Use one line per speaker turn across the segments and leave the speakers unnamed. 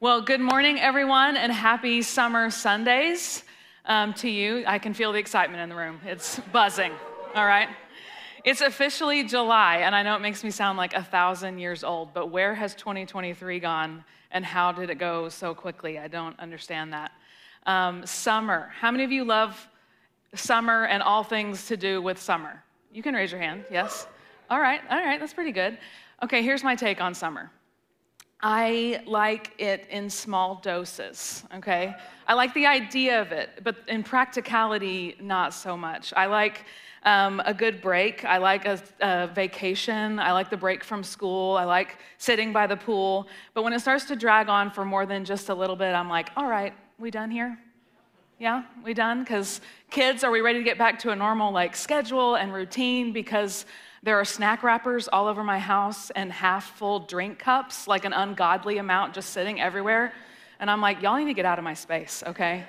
Well, good morning, everyone, and happy summer Sundays um, to you. I can feel the excitement in the room. It's buzzing, all right? It's officially July, and I know it makes me sound like a thousand years old, but where has 2023 gone, and how did it go so quickly? I don't understand that. Um, summer. How many of you love summer and all things to do with summer? You can raise your hand, yes? All right, all right, that's pretty good. Okay, here's my take on summer. I like it in small doses, okay? I like the idea of it, but in practicality, not so much. I like um, a good break. I like a, a, vacation. I like the break from school. I like sitting by the pool. But when it starts to drag on for more than just a little bit, I'm like, all right, we done here? Yeah, we done? Because kids, are we ready to get back to a normal like schedule and routine? Because there are snack wrappers all over my house and half full drink cups, like an ungodly amount just sitting everywhere. And I'm like, y'all need to get out of my space, okay?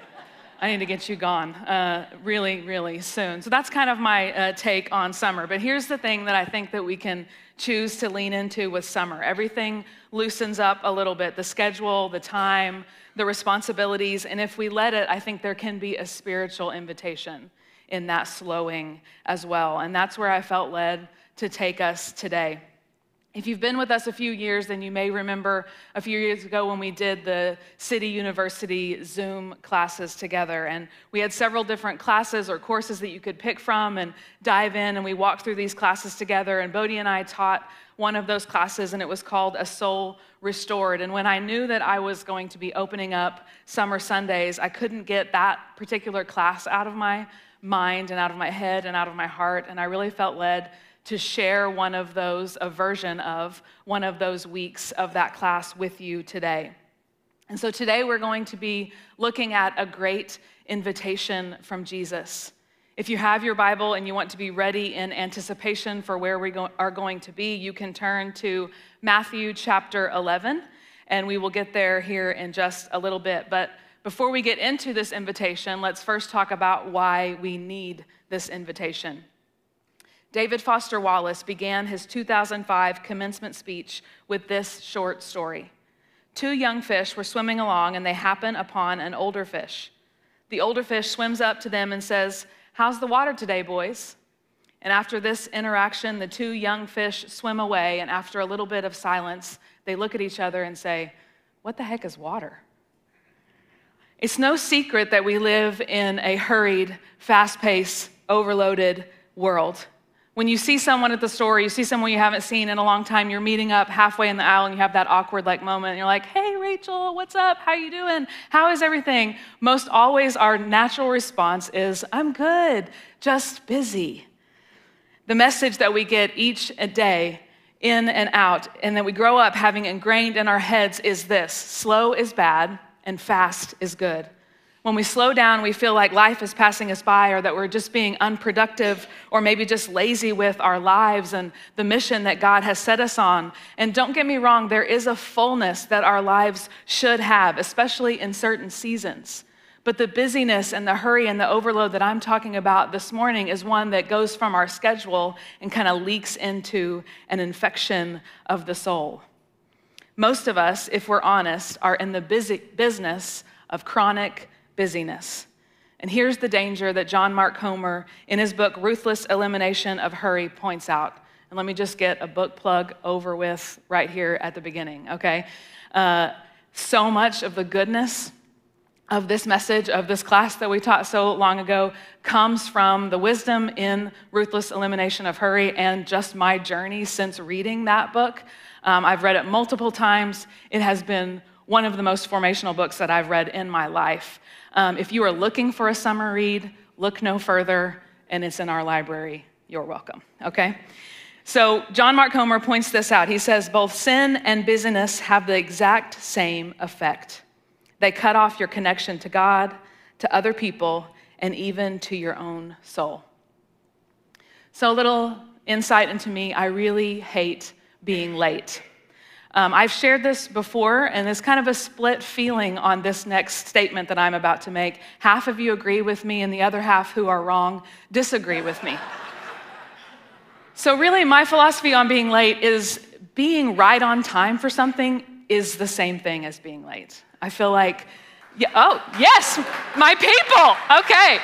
I need to get you gone uh, really, really soon. So that's kind of my uh, take on summer. But here's the thing that I think that we can choose to lean into with summer. Everything loosens up a little bit the schedule, the time, the responsibilities. And if we let it, I think there can be a spiritual invitation in that slowing as well. And that's where I felt led to take us today. If you've been with us a few years, then you may remember a few years ago when we did the City University Zoom classes together. And we had several different classes or courses that you could pick from and dive in. And we walked through these classes together. And Bodie and I taught one of those classes, and it was called A Soul Restored. And when I knew that I was going to be opening up Summer Sundays, I couldn't get that particular class out of my mind and out of my head and out of my heart. And I really felt led to share one of those, a version of one of those weeks of that class with you today. And so today we're going to be looking at a great invitation from Jesus. If you have your Bible and you want to be ready in anticipation for where we go, are going to be, you can turn to Matthew chapter 11, and we will get there here in just a little bit. But before we get into this invitation, let's first talk about why we need this invitation. David Foster Wallace began his 2005 commencement speech with this short story. Two young fish were swimming along and they happen upon an older fish. The older fish swims up to them and says, How's the water today, boys? And after this interaction, the two young fish swim away, and after a little bit of silence, they look at each other and say, What the heck is water? It's no secret that we live in a hurried, fast paced, overloaded world. When you see someone at the store, you see someone you haven't seen in a long time, you're meeting up halfway in the aisle and you have that awkward like moment and you're like, "Hey Rachel, what's up? How you doing? How is everything?" Most always our natural response is, "I'm good, just busy." The message that we get each day in and out and that we grow up having ingrained in our heads is this, slow is bad and fast is good. When we slow down, we feel like life is passing us by or that we're just being unproductive or maybe just lazy with our lives and the mission that God has set us on. And don't get me wrong, there is a fullness that our lives should have, especially in certain seasons. But the busyness and the hurry and the overload that I'm talking about this morning is one that goes from our schedule and kind of leaks into an infection of the soul. Most of us, if we're honest, are in the busy business of chronic busyness. And here's the danger that John Mark Comer, in his book Ruthless Elimination of Hurry, points out. And let me just get a book plug over with right here at the beginning, okay? Uh, so much of the goodness of this message, of this class that we taught so long ago, comes from the wisdom in Ruthless Elimination of Hurry and just my journey since reading that book. Um, I've read it multiple times. It has been one of the most formational books that I've read in my life. Um, if you are looking for a summer read, look no further, and it's in our library. You're welcome, okay? So, John Mark Comer points this out. He says, Both sin and busyness have the exact same effect. They cut off your connection to God, to other people, and even to your own soul. So, a little insight into me I really hate being late. Um, I've shared this before, and there's kind of a split feeling on this next statement that I'm about to make. Half of you agree with me, and the other half who are wrong disagree with me. so, really, my philosophy on being late is being right on time for something is the same thing as being late. I feel like, yeah, oh, yes, my people. Okay.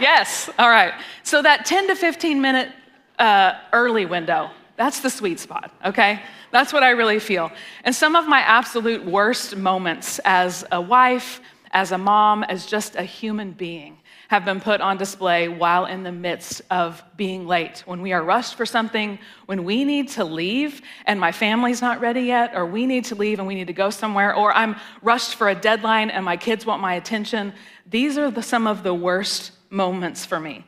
Yes. All right. So that 10 to 15 minute uh, early window, that's the sweet spot, okay? That's what I really feel. And some of my absolute worst moments as a wife, as a mom, as just a human being have been put on display while in the midst of being late. When we are rushed for something, when we need to leave and my family's not ready yet, or we need to leave and we need to go somewhere, or I'm rushed for a deadline and my kids want my attention, these are the, some of the worst moments for me.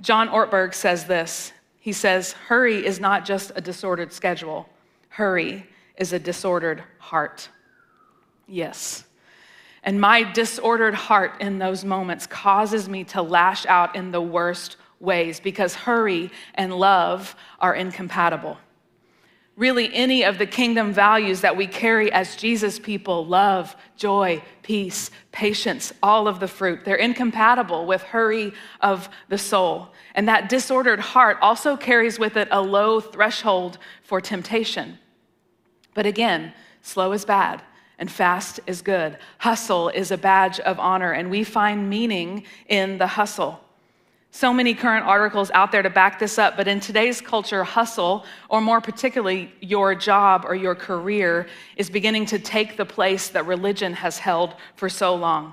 John Ortberg says this He says, Hurry is not just a disordered schedule, hurry is a disordered heart. Yes. And my disordered heart in those moments causes me to lash out in the worst ways because hurry and love are incompatible. Really, any of the kingdom values that we carry as Jesus people love, joy, peace, patience, all of the fruit they're incompatible with hurry of the soul. And that disordered heart also carries with it a low threshold for temptation. But again, slow is bad and fast is good. Hustle is a badge of honor, and we find meaning in the hustle. So many current articles out there to back this up, but in today's culture, hustle, or more particularly your job or your career, is beginning to take the place that religion has held for so long.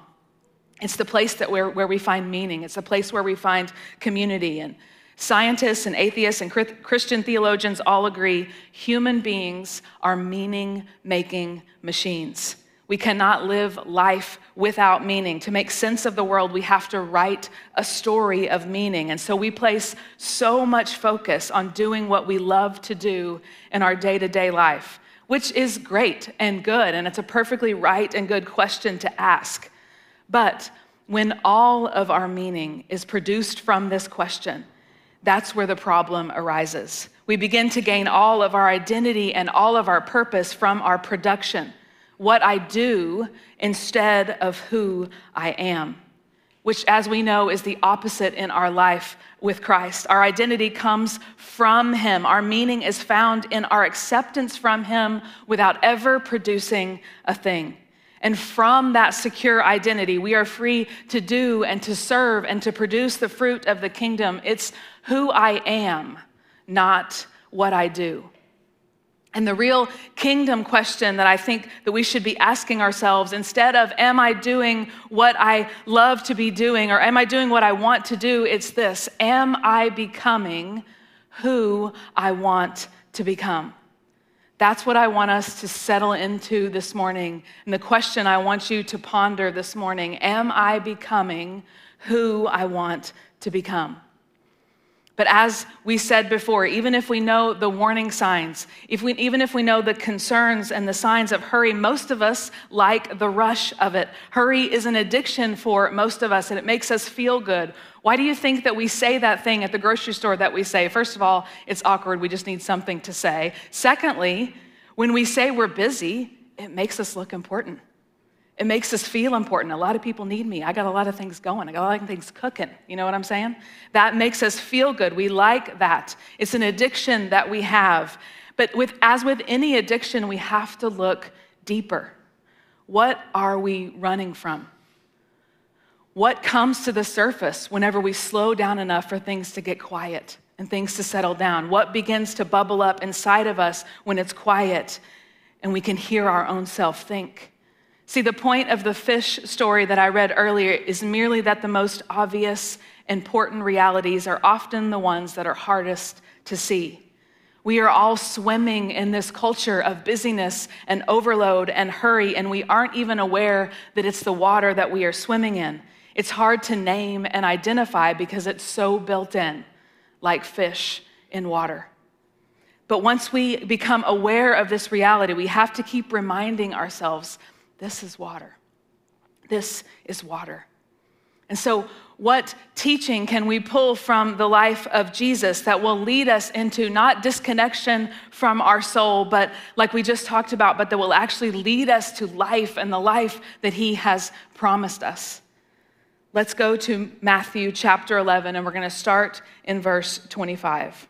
It's the place that where, where we find meaning. It's the place where we find community. And scientists and atheists and Christian theologians all agree human beings are meaning making machines. We cannot live life without meaning. To make sense of the world, we have to write a story of meaning. And so we place so much focus on doing what we love to do in our day to day life, which is great and good. And it's a perfectly right and good question to ask. But when all of our meaning is produced from this question, that's where the problem arises. We begin to gain all of our identity and all of our purpose from our production, what I do instead of who I am, which, as we know, is the opposite in our life with Christ. Our identity comes from Him, our meaning is found in our acceptance from Him without ever producing a thing. And from that secure identity, we are free to do and to serve and to produce the fruit of the kingdom. It's who I am, not what I do. And the real kingdom question that I think that we should be asking ourselves instead of am I doing what I love to be doing or am I doing what I want to do, it's this, am I becoming who I want to become? That's what I want us to settle into this morning. And the question I want you to ponder this morning Am I becoming who I want to become? But as we said before, even if we know the warning signs, if we, even if we know the concerns and the signs of hurry, most of us like the rush of it. Hurry is an addiction for most of us, and it makes us feel good. Why do you think that we say that thing at the grocery store that we say? First of all, it's awkward. We just need something to say. Secondly, when we say we're busy, it makes us look important. It makes us feel important. A lot of people need me. I got a lot of things going. I got a lot of things cooking. You know what I'm saying? That makes us feel good. We like that. It's an addiction that we have. But with, as with any addiction, we have to look deeper. What are we running from? What comes to the surface whenever we slow down enough for things to get quiet and things to settle down? What begins to bubble up inside of us when it's quiet and we can hear our own self think? See, the point of the fish story that I read earlier is merely that the most obvious, important realities are often the ones that are hardest to see. We are all swimming in this culture of busyness and overload and hurry, and we aren't even aware that it's the water that we are swimming in. It's hard to name and identify because it's so built in, like fish in water. But once we become aware of this reality, we have to keep reminding ourselves this is water. This is water. And so, what teaching can we pull from the life of Jesus that will lead us into not disconnection from our soul, but like we just talked about, but that will actually lead us to life and the life that He has promised us? Let's go to Matthew chapter 11, and we're going to start in verse 25.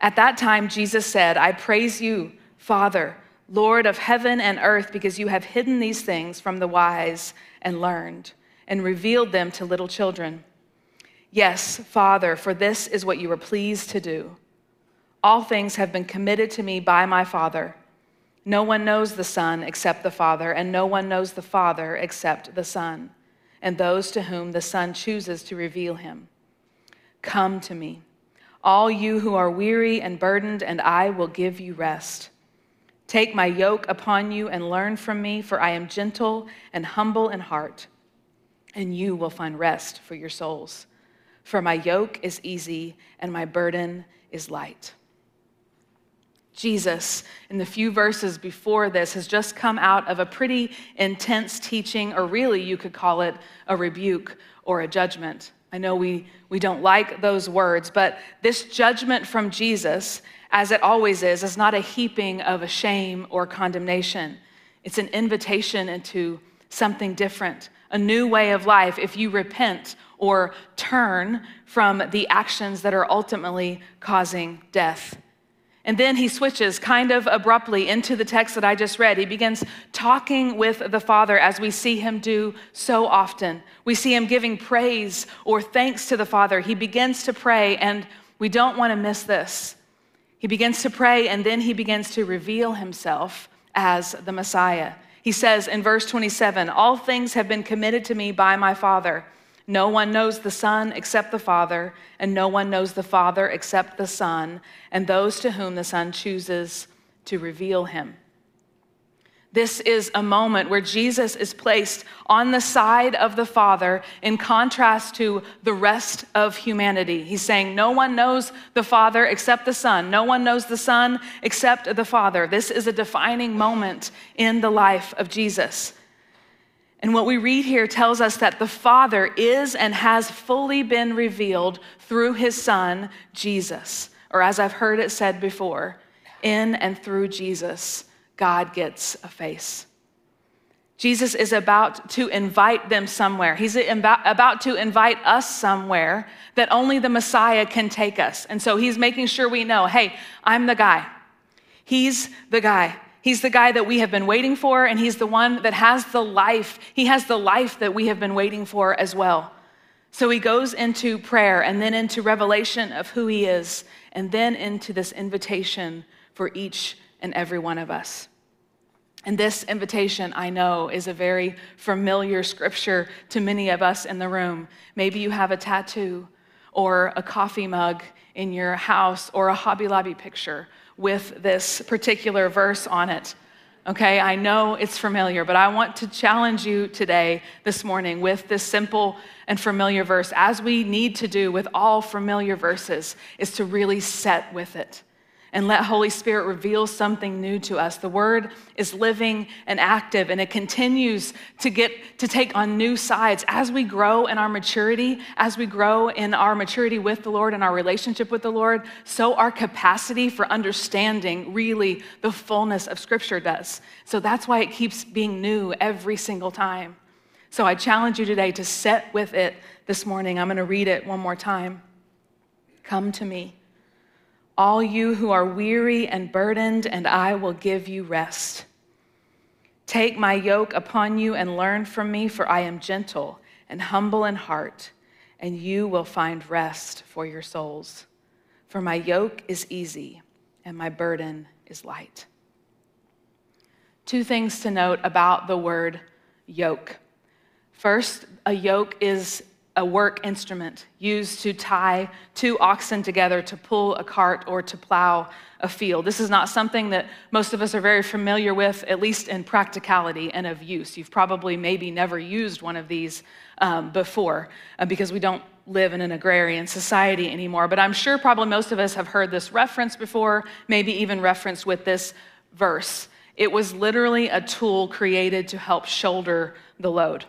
At that time, Jesus said, I praise you, Father Lord of heaven and earth, because you have hidden these things from the wise and learned and revealed them to little children. Yes, Father, for this is what you were pleased to do. All things have been committed to me by my Father. No one knows the Son except the Father, and no one knows the Father except the Son, and those to whom the Son chooses to reveal him. Come to me, all you who are weary and burdened, and I will give you rest. Take my yoke upon you and learn from me, for I am gentle and humble in heart, and you will find rest for your souls. For my yoke is easy and my burden is light. Jesus, in the few verses before this, has just come out of a pretty intense teaching, or really you could call it a rebuke or a judgment. I know we, we don't like those words, but this judgment from Jesus as it always is, is not a heaping of a shame or condemnation. It's an invitation into something different, a new way of life if you repent or turn from the actions that are ultimately causing death. And then he switches kind of abruptly into the text that I just read. He begins talking with the Father as we see him do so often. We see him giving praise or thanks to the Father. He begins to pray, and we don't want to miss this. He begins to pray and then he begins to reveal himself as the Messiah. He says in verse 27 All things have been committed to me by my Father. No one knows the Son except the Father, and no one knows the Father except the Son, and those to whom the Son chooses to reveal him. This is a moment where Jesus is placed on the side of the Father in contrast to the rest of humanity. He's saying, No one knows the Father except the Son. No one knows the Son except the Father. This is a defining moment in the life of Jesus. And what we read here tells us that the Father is and has fully been revealed through his Son, Jesus. Or as I've heard it said before, in and through Jesus God gets a face. Jesus is about to invite them somewhere. He's about to invite us somewhere that only the Messiah can take us. And so he's making sure we know hey, I'm the guy. He's the guy. He's the guy that we have been waiting for, and he's the one that has the life. He has the life that we have been waiting for as well. So he goes into prayer and then into revelation of who he is, and then into this invitation for each and every one of us. And this invitation, I know, is a very familiar scripture to many of us in the room. Maybe you have a tattoo or a coffee mug in your house or a Hobby Lobby picture with this particular verse on it. Okay, I know it's familiar, but I want to challenge you today, this morning, with this simple and familiar verse, as we need to do with all familiar verses, is to really set with it and let Holy Spirit reveal something new to us. The word is living and active and it continues to get to take on new sides as we grow in our maturity, as we grow in our maturity with the Lord and our relationship with the Lord, so our capacity for understanding really the fullness of scripture does. So that's why it keeps being new every single time. So I challenge you today to set with it this morning. I'm going to read it one more time. Come to me all you who are weary and burdened, and I will give you rest. Take my yoke upon you and learn from me, for I am gentle and humble in heart, and you will find rest for your souls. For my yoke is easy and my burden is light. Two things to note about the word yoke. First, a yoke is a work instrument used to tie two oxen together to pull a cart or to plow a field. This is not something that most of us are very familiar with, at least in practicality and of use. You've probably maybe never used one of these um, before uh, because we don't live in an agrarian society anymore. But I'm sure probably most of us have heard this reference before, maybe even referenced with this verse. It was literally a tool created to help shoulder the load.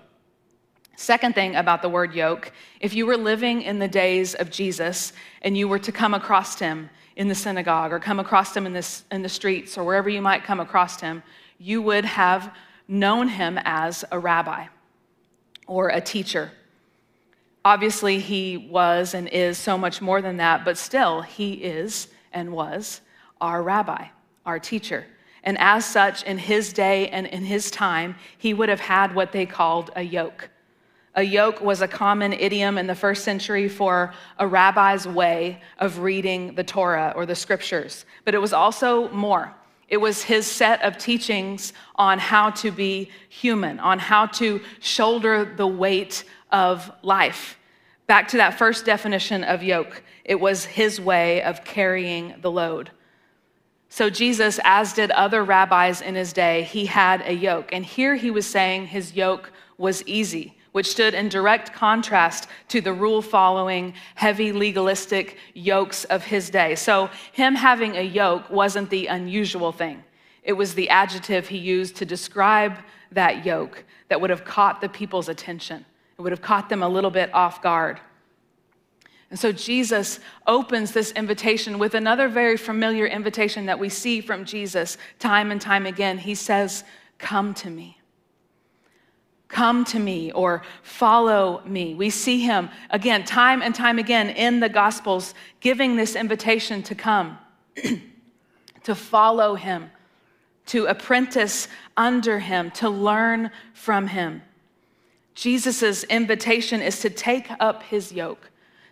Second thing about the word yoke if you were living in the days of Jesus and you were to come across him in the synagogue or come across him in, this, in the streets or wherever you might come across him, you would have known him as a rabbi or a teacher. Obviously, he was and is so much more than that, but still, he is and was our rabbi, our teacher. And as such, in his day and in his time, he would have had what they called a yoke. A yoke was a common idiom in the first century for a rabbi's way of reading the Torah or the scriptures, but it was also more. It was his set of teachings on how to be human, on how to shoulder the weight of life. Back to that first definition of yoke, it was his way of carrying the load. So, Jesus, as did other rabbis in his day, he had a yoke. And here he was saying his yoke was easy which stood in direct contrast to the rule following, heavy legalistic yokes of his day. So, him having a yoke wasn't the unusual thing, it was the adjective he used to describe that yoke that would have caught the people's attention. It would have caught them a little bit off guard. And so Jesus opens this invitation with another very familiar invitation that we see from Jesus time and time again. He says, Come to me. Come to me or follow me. We see him again, time and time again in the Gospels, giving this invitation to come, to follow him, to apprentice under him, to learn from him. Jesus' invitation is to take up his yoke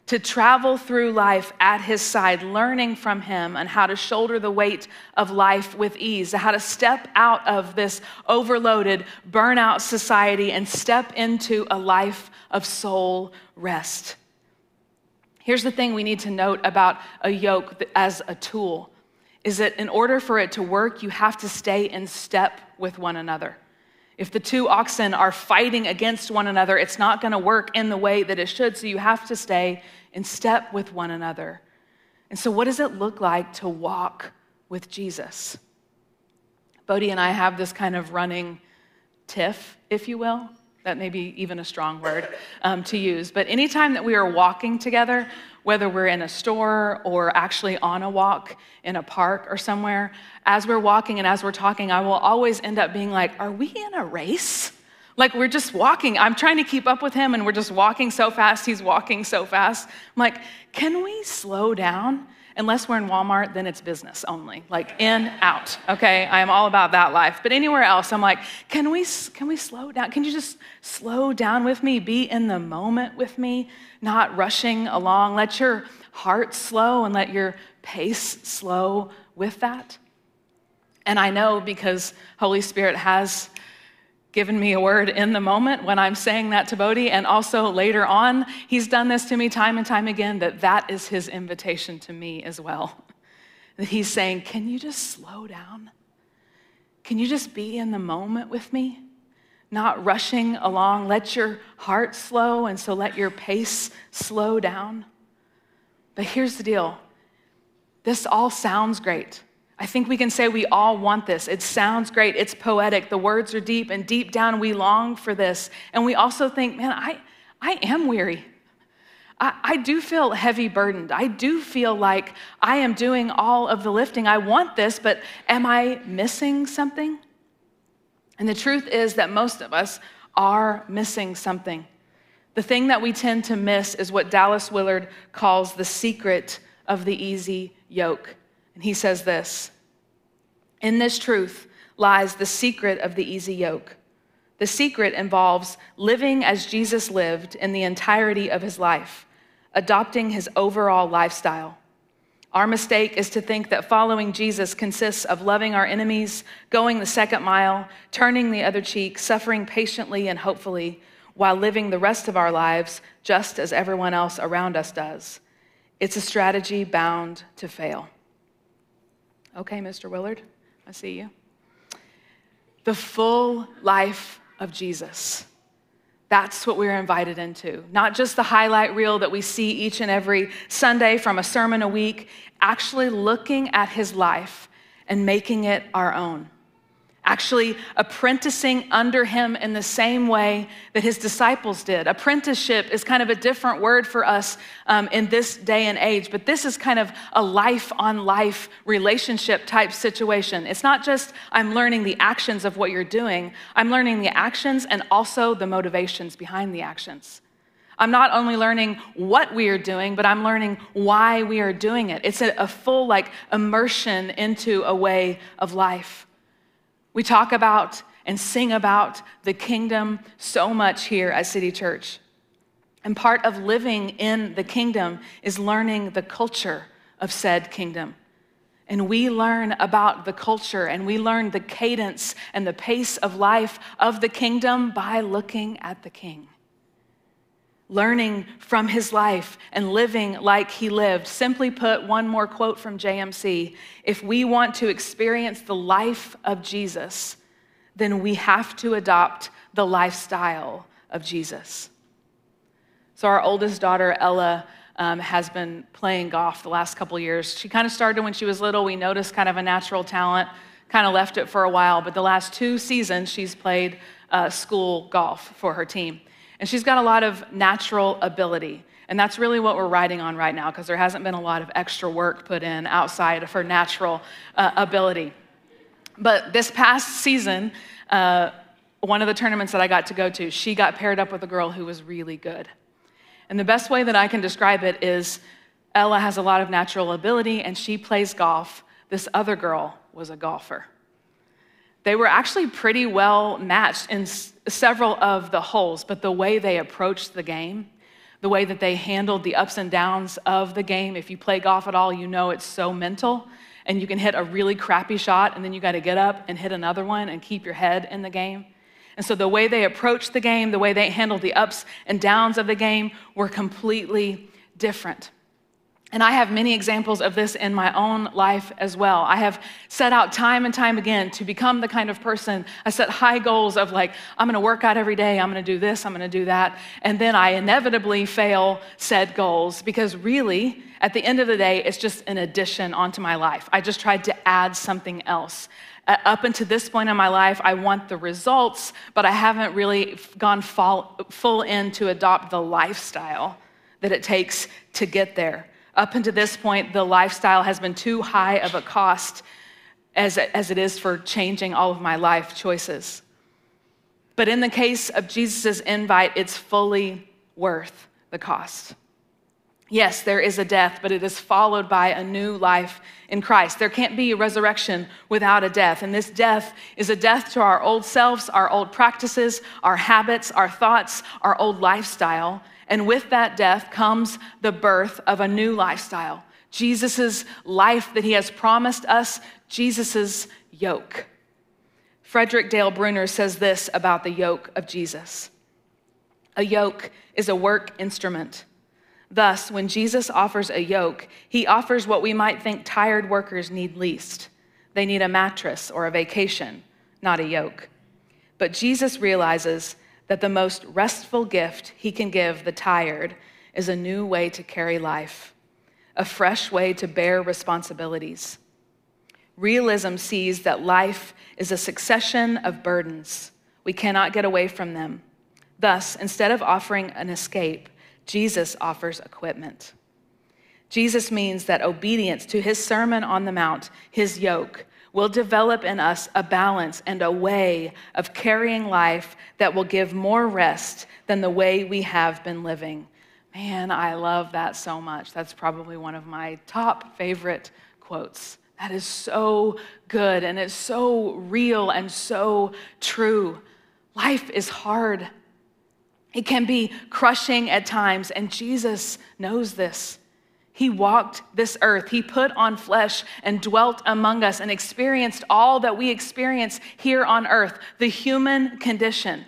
to travel through life at his side, learning from him and how to shoulder the weight of life with ease, how to step out of this overloaded, burnout society and step into a life of soul rest. Here's the thing we need to note about a yoke as a tool is that in order for it to work, you have to stay in step with one another. If the two oxen are fighting against one another, it's not going to work in the way that it should. So you have to stay in step with one another. And so, what does it look like to walk with Jesus? Bodie and I have this kind of running tiff, if you will. That may be even a strong word um, to use. But anytime that we are walking together, whether we're in a store or actually on a walk in a park or somewhere, as we're walking and as we're talking, I will always end up being like, Are we in a race? Like we're just walking. I'm trying to keep up with him and we're just walking so fast. He's walking so fast. I'm like, Can we slow down? Unless we're in Walmart, then it's business only, like in, out. Okay, I am all about that life. But anywhere else, I'm like, can we, can we slow down? Can you just slow down with me? Be in the moment with me, not rushing along. Let your heart slow and let your pace slow with that. And I know because Holy Spirit has given me a word in the moment when I'm saying that to Bodie, and also later on, he's done this to me time and time again, that that is his invitation to me as well. That he's saying, Can you just slow down? Can you just be in the moment with me? Not rushing along. Let your heart slow, and so let your pace slow down. But here's the deal this all sounds great. I think we can say we all want this. It sounds great. It's poetic. The words are deep, and deep down we long for this. And we also think, man, I, I am weary. I, I do feel heavy burdened. I do feel like I am doing all of the lifting. I want this, but am I missing something? And the truth is that most of us are missing something. The thing that we tend to miss is what Dallas Willard calls the secret of the easy yoke. And he says this In this truth lies the secret of the easy yoke. The secret involves living as Jesus lived in the entirety of his life, adopting his overall lifestyle. Our mistake is to think that following Jesus consists of loving our enemies, going the second mile, turning the other cheek, suffering patiently and hopefully, while living the rest of our lives just as everyone else around us does. It's a strategy bound to fail. Okay, Mr. Willard, I see you. The full life of Jesus. That's what we're invited into. Not just the highlight reel that we see each and every Sunday from a sermon a week, actually looking at his life and making it our own actually apprenticing under him in the same way that his disciples did. Apprenticeship is kind of a different word for us um, in this day and age, but this is kind of a life on life relationship type situation. It's not just I'm learning the actions of what you're doing, I'm learning the actions and also the motivations behind the actions. I'm not only learning what we are doing, but I'm learning why we are doing it. It's a, a full like immersion into a way of life. We talk about and sing about the kingdom so much here at City Church. And part of living in the kingdom is learning the culture of said kingdom. And we learn about the culture and we learn the cadence and the pace of life of the kingdom by looking at the king. Learning from his life and living like he lived. Simply put, one more quote from JMC if we want to experience the life of Jesus, then we have to adopt the lifestyle of Jesus. So, our oldest daughter, Ella, um, has been playing golf the last couple years. She kind of started when she was little. We noticed kind of a natural talent, kind of left it for a while. But the last two seasons, she's played uh, school golf for her team. And she's got a lot of natural ability. And that's really what we're riding on right now because there hasn't been a lot of extra work put in outside of her natural uh, ability. But this past season, uh, one of the tournaments that I got to go to, she got paired up with a girl who was really good. And the best way that I can describe it is Ella has a lot of natural ability and she plays golf. This other girl was a golfer. They were actually pretty well matched in several of the holes, but the way they approached the game, the way that they handled the ups and downs of the game, if you play golf at all, you know it's so mental. And you can hit a really crappy shot, and then you got to get up and hit another one and keep your head in the game. And so the way they approached the game, the way they handled the ups and downs of the game were completely different. And I have many examples of this in my own life as well. I have set out time and time again to become the kind of person, I set high goals of like, I'm gonna work out every day, I'm gonna do this, I'm gonna do that. And then I inevitably fail said goals because really, at the end of the day, it's just an addition onto my life. I just tried to add something else up until this point in my life, I want the results, but I haven't really gone full in to adopt the lifestyle that it takes to get there. Up until this point, the lifestyle has been too high of a cost as, as it is for changing all of my life choices. But in the case of Jesus' invite, it's fully worth the cost. Yes, there is a death, but it is followed by a new life in Christ. There can't be a resurrection without a death. And this death is a death to our old selves, our old practices, our habits, our thoughts, our old lifestyle. And with that death comes the birth of a new lifestyle Jesus' life that he has promised us, Jesus' yoke. Frederick Dale Bruner says this about the yoke of Jesus A yoke is a work instrument Thus, when Jesus offers a yoke, he offers what we might think tired workers need least. They need a mattress or a vacation, not a yoke. But Jesus realizes that the most restful gift he can give the tired is a new way to carry life, a fresh way to bear responsibilities. Realism sees that life is a succession of burdens. We cannot get away from them. Thus, instead of offering an escape, Jesus offers equipment. Jesus means that obedience to his Sermon on the Mount, his yoke, will develop in us a balance and a way of carrying life that will give more rest than the way we have been living. Man, I love that so much. That's probably one of my top favorite quotes. That is so good and it's so real and so true. Life is hard. It can be crushing at times, and Jesus knows this. He walked this earth. He put on flesh and dwelt among us and experienced all that we experience here on earth the human condition.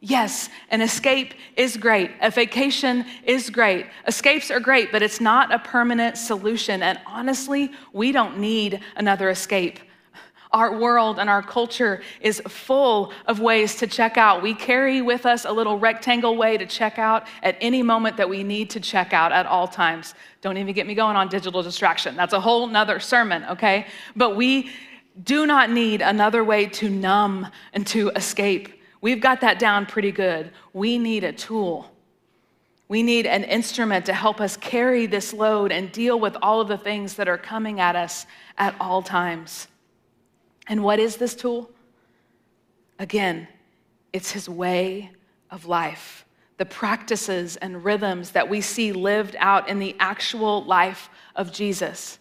Yes, an escape is great. A vacation is great. Escapes are great, but it's not a permanent solution. And honestly, we don't need another escape. Our world and our culture is full of ways to check out. We carry with us a little rectangle way to check out at any moment that we need to check out at all times. Don't even get me going on digital distraction. That's a whole nother sermon, okay? But we do not need another way to numb and to escape. We've got that down pretty good. We need a tool. We need an instrument to help us carry this load and deal with all of the things that are coming at us at all times. And what is this tool? Again, it's his way of life, the practices and rhythms that we see lived out in the actual life of Jesus.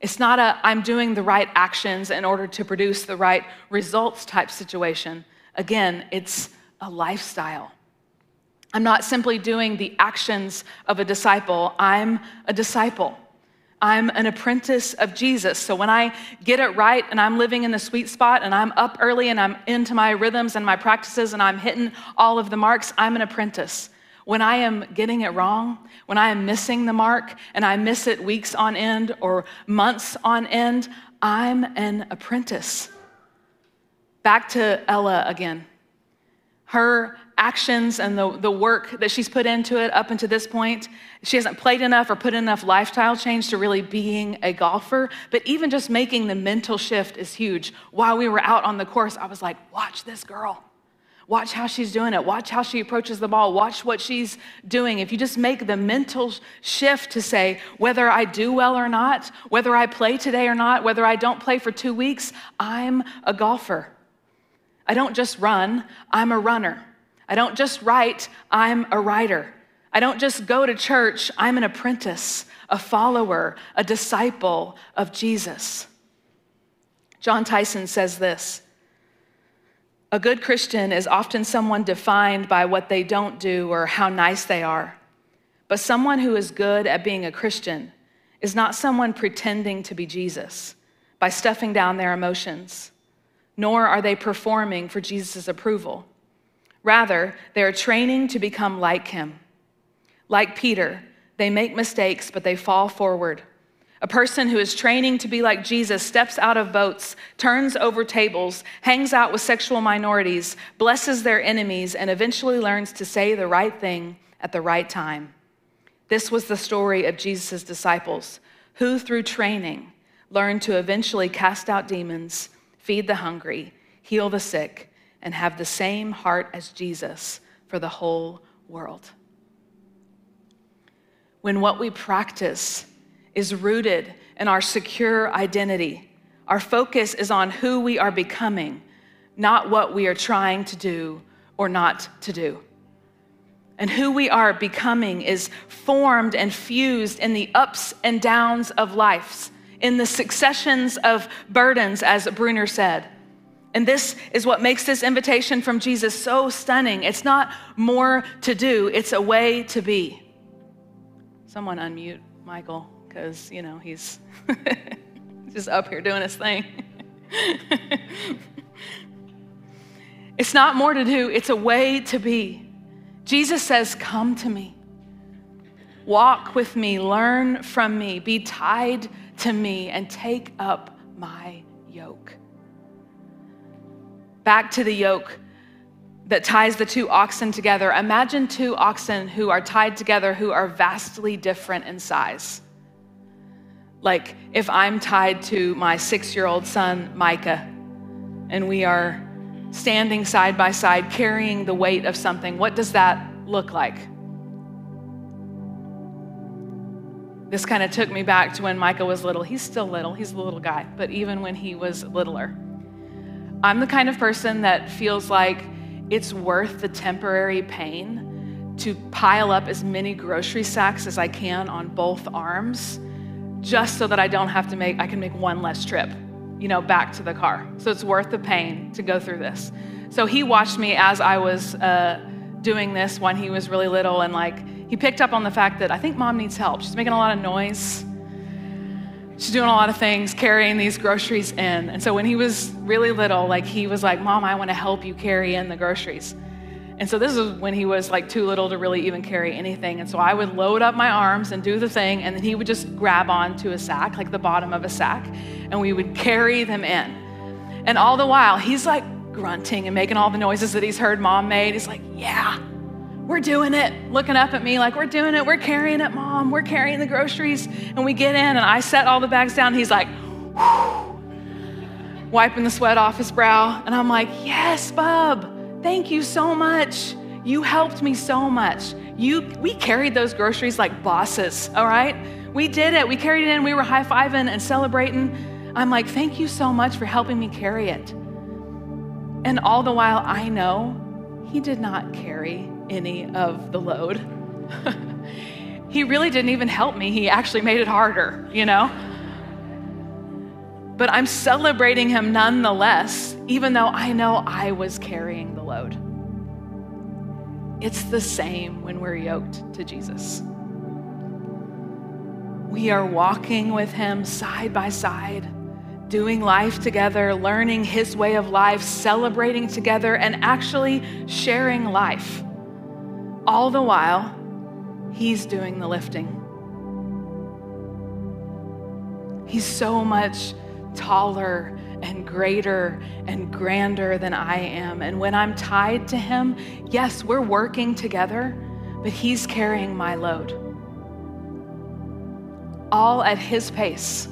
It's not a I'm doing the right actions in order to produce the right results type situation. Again, it's a lifestyle. I'm not simply doing the actions of a disciple, I'm a disciple. I'm an apprentice of Jesus. So when I get it right and I'm living in the sweet spot and I'm up early and I'm into my rhythms and my practices and I'm hitting all of the marks, I'm an apprentice. When I am getting it wrong, when I am missing the mark and I miss it weeks on end or months on end, I'm an apprentice. Back to Ella again. Her actions and the, the work that she's put into it up until this point. She hasn't played enough or put enough lifestyle change to really being a golfer. But even just making the mental shift is huge. While we were out on the course, I was like, watch this girl. Watch how she's doing it. Watch how she approaches the ball. Watch what she's doing. If you just make the mental shift to say, whether I do well or not, whether I play today or not, whether I don't play for two weeks, I'm a golfer. I don't just run, I'm a runner. I don't just write, I'm a writer. I don't just go to church, I'm an apprentice, a follower, a disciple of Jesus. Jon Tyson says this A good Christian is often someone defined by what they don't do or how nice they are. But someone who is good at being a Christian is not someone pretending to be Jesus by stuffing down their emotions, nor are they performing for Jesus' approval. Rather, they are training to become like him. Like Peter, they make mistakes, but they fall forward. A person who is training to be like Jesus steps out of boats, turns over tables, hangs out with sexual minorities, blesses their enemies, and eventually learns to say the right thing at the right time. This was the story of Jesus' disciples, who through training learned to eventually cast out demons, feed the hungry, heal the sick, and have the same heart as Jesus for the whole world. When what we practice is rooted in our secure identity, our focus is on who we are becoming, not what we are trying to do or not to do. And who we are becoming is formed and fused in the ups and downs of life, in the successions of burdens, as Bruner said and this is what makes this invitation from Jesus so stunning. It's not more to do, it's a way to be. Someone unmute Michael, because, you know, he's just up here doing his thing. it's not more to do, it's a way to be. Jesus says, Come to me. Walk with me, learn from me, be tied to me, and take up my yoke back to the yoke that ties the two oxen together. Imagine two oxen who are tied together who are vastly different in size. Like if I'm tied to my six year old son, Micah, and we are standing side by side carrying the weight of something, what does that look like? This kind of took me back to when Micah was little. He's still little, he's a little guy, but even when he was littler. I'm the kind of person that feels like it's worth the temporary pain to pile up as many grocery sacks as I can on both arms just so that I don't have to make, I can make one less trip, you know, back to the car. So it's worth the pain to go through this. So he watched me as I was uh, doing this when he was really little and like, he picked up on the fact that I think mom needs help. She's making a lot of noise she's doing a lot of things, carrying these groceries in. And so when he was really little, like he was like, Mom, I want to help you carry in the groceries. And so this is when he was like too little to really even carry anything. And so I would load up my arms and do the thing, and then he would just grab onto a sack, like the bottom of a sack, and we would carry them in. And all the while, he's like grunting and making all the noises that he's heard mom made. He's like, Yeah, we're doing it, looking up at me like, We're doing it. We're carrying it, mom. We're carrying the groceries. And we get in, and I set all the bags down. he's like, Whew, wiping the sweat off his brow. And I'm like, Yes, bub. Thank you so much. You helped me so much. You, we carried those groceries like bosses, all right? We did it. We carried it in. We were high fiving and celebrating. I'm like, thank you so much for helping me carry it. And all the while, I know he did not carry any of the load. he really didn't even help me. He actually made it harder, you know? but I'm celebrating him nonetheless, even though I know I was carrying the load. It's the same when we're yoked to Jesus. We are walking with him side by side, doing life together, learning his way of life, celebrating together, and actually sharing life. All the while, he's doing the lifting. He's so much taller and greater and grander than I am. And when I'm tied to Him, yes, we're working together, but He's carrying my load. All at His pace.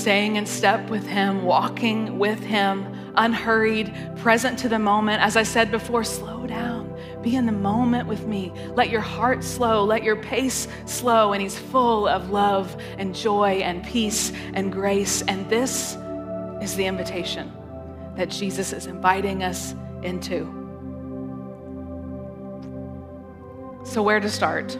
Staying in step with Him, walking with Him, unhurried, present to the moment. As I said before, slow down be in the moment with me. Let your heart slow, let your pace slow. And He's full of love and joy and peace and grace. And this is the invitation that Jesus is inviting us into. So, where to start?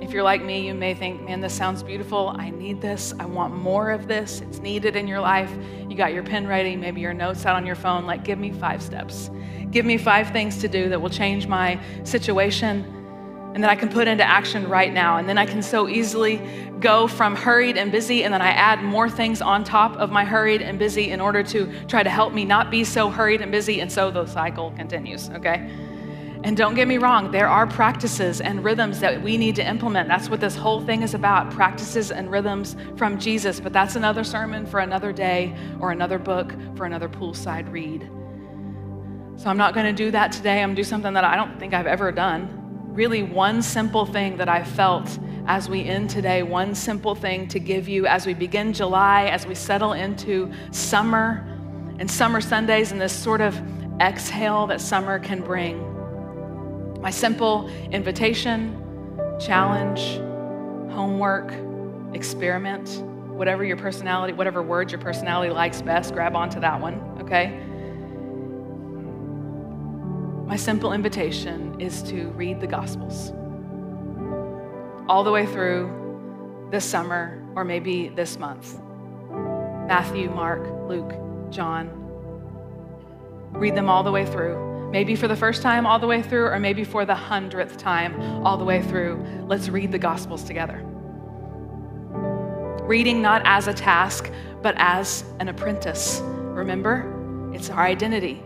If you're like me, you may think, man, this sounds beautiful. I need this. I want more of this. It's needed in your life. You got your pen ready, maybe your notes out on your phone. Like, give me five steps. Give me five things to do that will change my situation and that I can put into action right now. And then I can so easily go from hurried and busy, and then I add more things on top of my hurried and busy in order to try to help me not be so hurried and busy. And so the cycle continues, okay? And don't get me wrong, there are practices and rhythms that we need to implement. That's what this whole thing is about practices and rhythms from Jesus. But that's another sermon for another day or another book for another poolside read. So I'm not going to do that today. I'm going to do something that I don't think I've ever done. Really, one simple thing that I felt as we end today, one simple thing to give you as we begin July, as we settle into summer and summer Sundays and this sort of exhale that summer can bring. My simple invitation, challenge, homework, experiment, whatever your personality, whatever word your personality likes best, grab onto that one, okay? My simple invitation is to read the Gospels all the way through this summer or maybe this month. Matthew, Mark, Luke, John. Read them all the way through. Maybe for the first time, all the way through, or maybe for the hundredth time, all the way through. Let's read the Gospels together. Reading not as a task, but as an apprentice. Remember, it's our identity.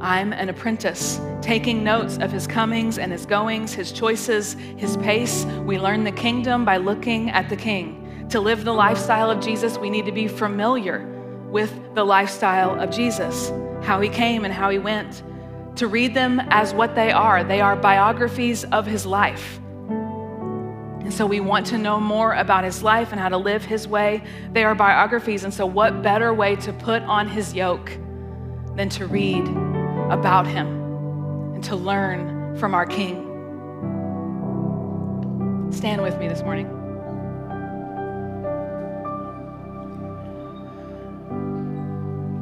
I'm an apprentice, taking notes of his comings and his goings, his choices, his pace. We learn the kingdom by looking at the king. To live the lifestyle of Jesus, we need to be familiar with the lifestyle of Jesus, how he came and how he went. To read them as what they are, they are biographies of his life. And so we want to know more about his life and how to live his way. They are biographies. And so, what better way to put on his yoke than to read about him and to learn from our King. Stand with me this morning.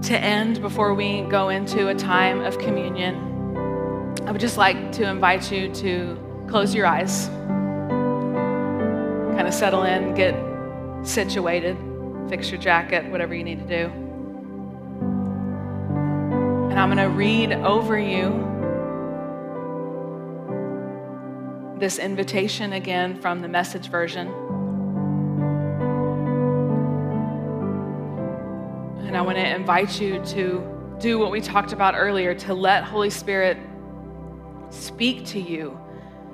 To end, before we go into a time of communion, I would just like to invite you to close your eyes, kind of settle in, get situated, fix your jacket, whatever you need to do. And I'm going to read over you this invitation again from the message version. I want to invite you to do what we talked about earlier to let Holy Spirit speak to you,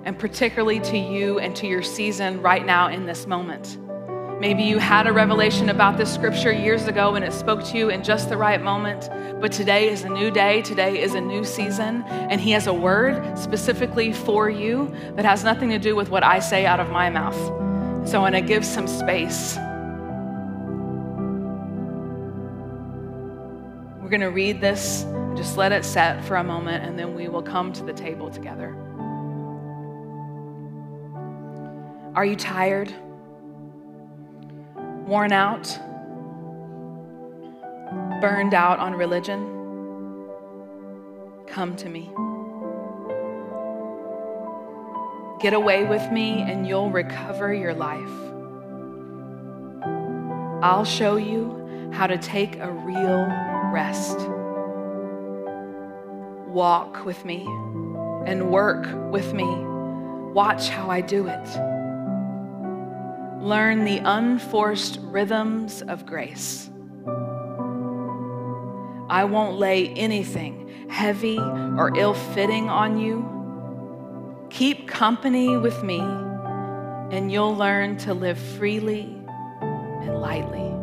and particularly to you and to your season right now in this moment. Maybe you had a revelation about this scripture years ago and it spoke to you in just the right moment, but today is a new day. Today is a new season, and He has a word specifically for you that has nothing to do with what I say out of my mouth. So I want to give some space. Going to read this, just let it set for a moment, and then we will come to the table together. Are you tired? worn out, burned out on religion, come to me. Get away with me and you'll recover your life. I'll show you how to take a real rest. Walk with me and work with me. Watch how I do it. Learn the unforced rhythms of grace. I won't lay anything heavy or ill fitting on you. Keep company with me, and you'll learn to live freely and lightly.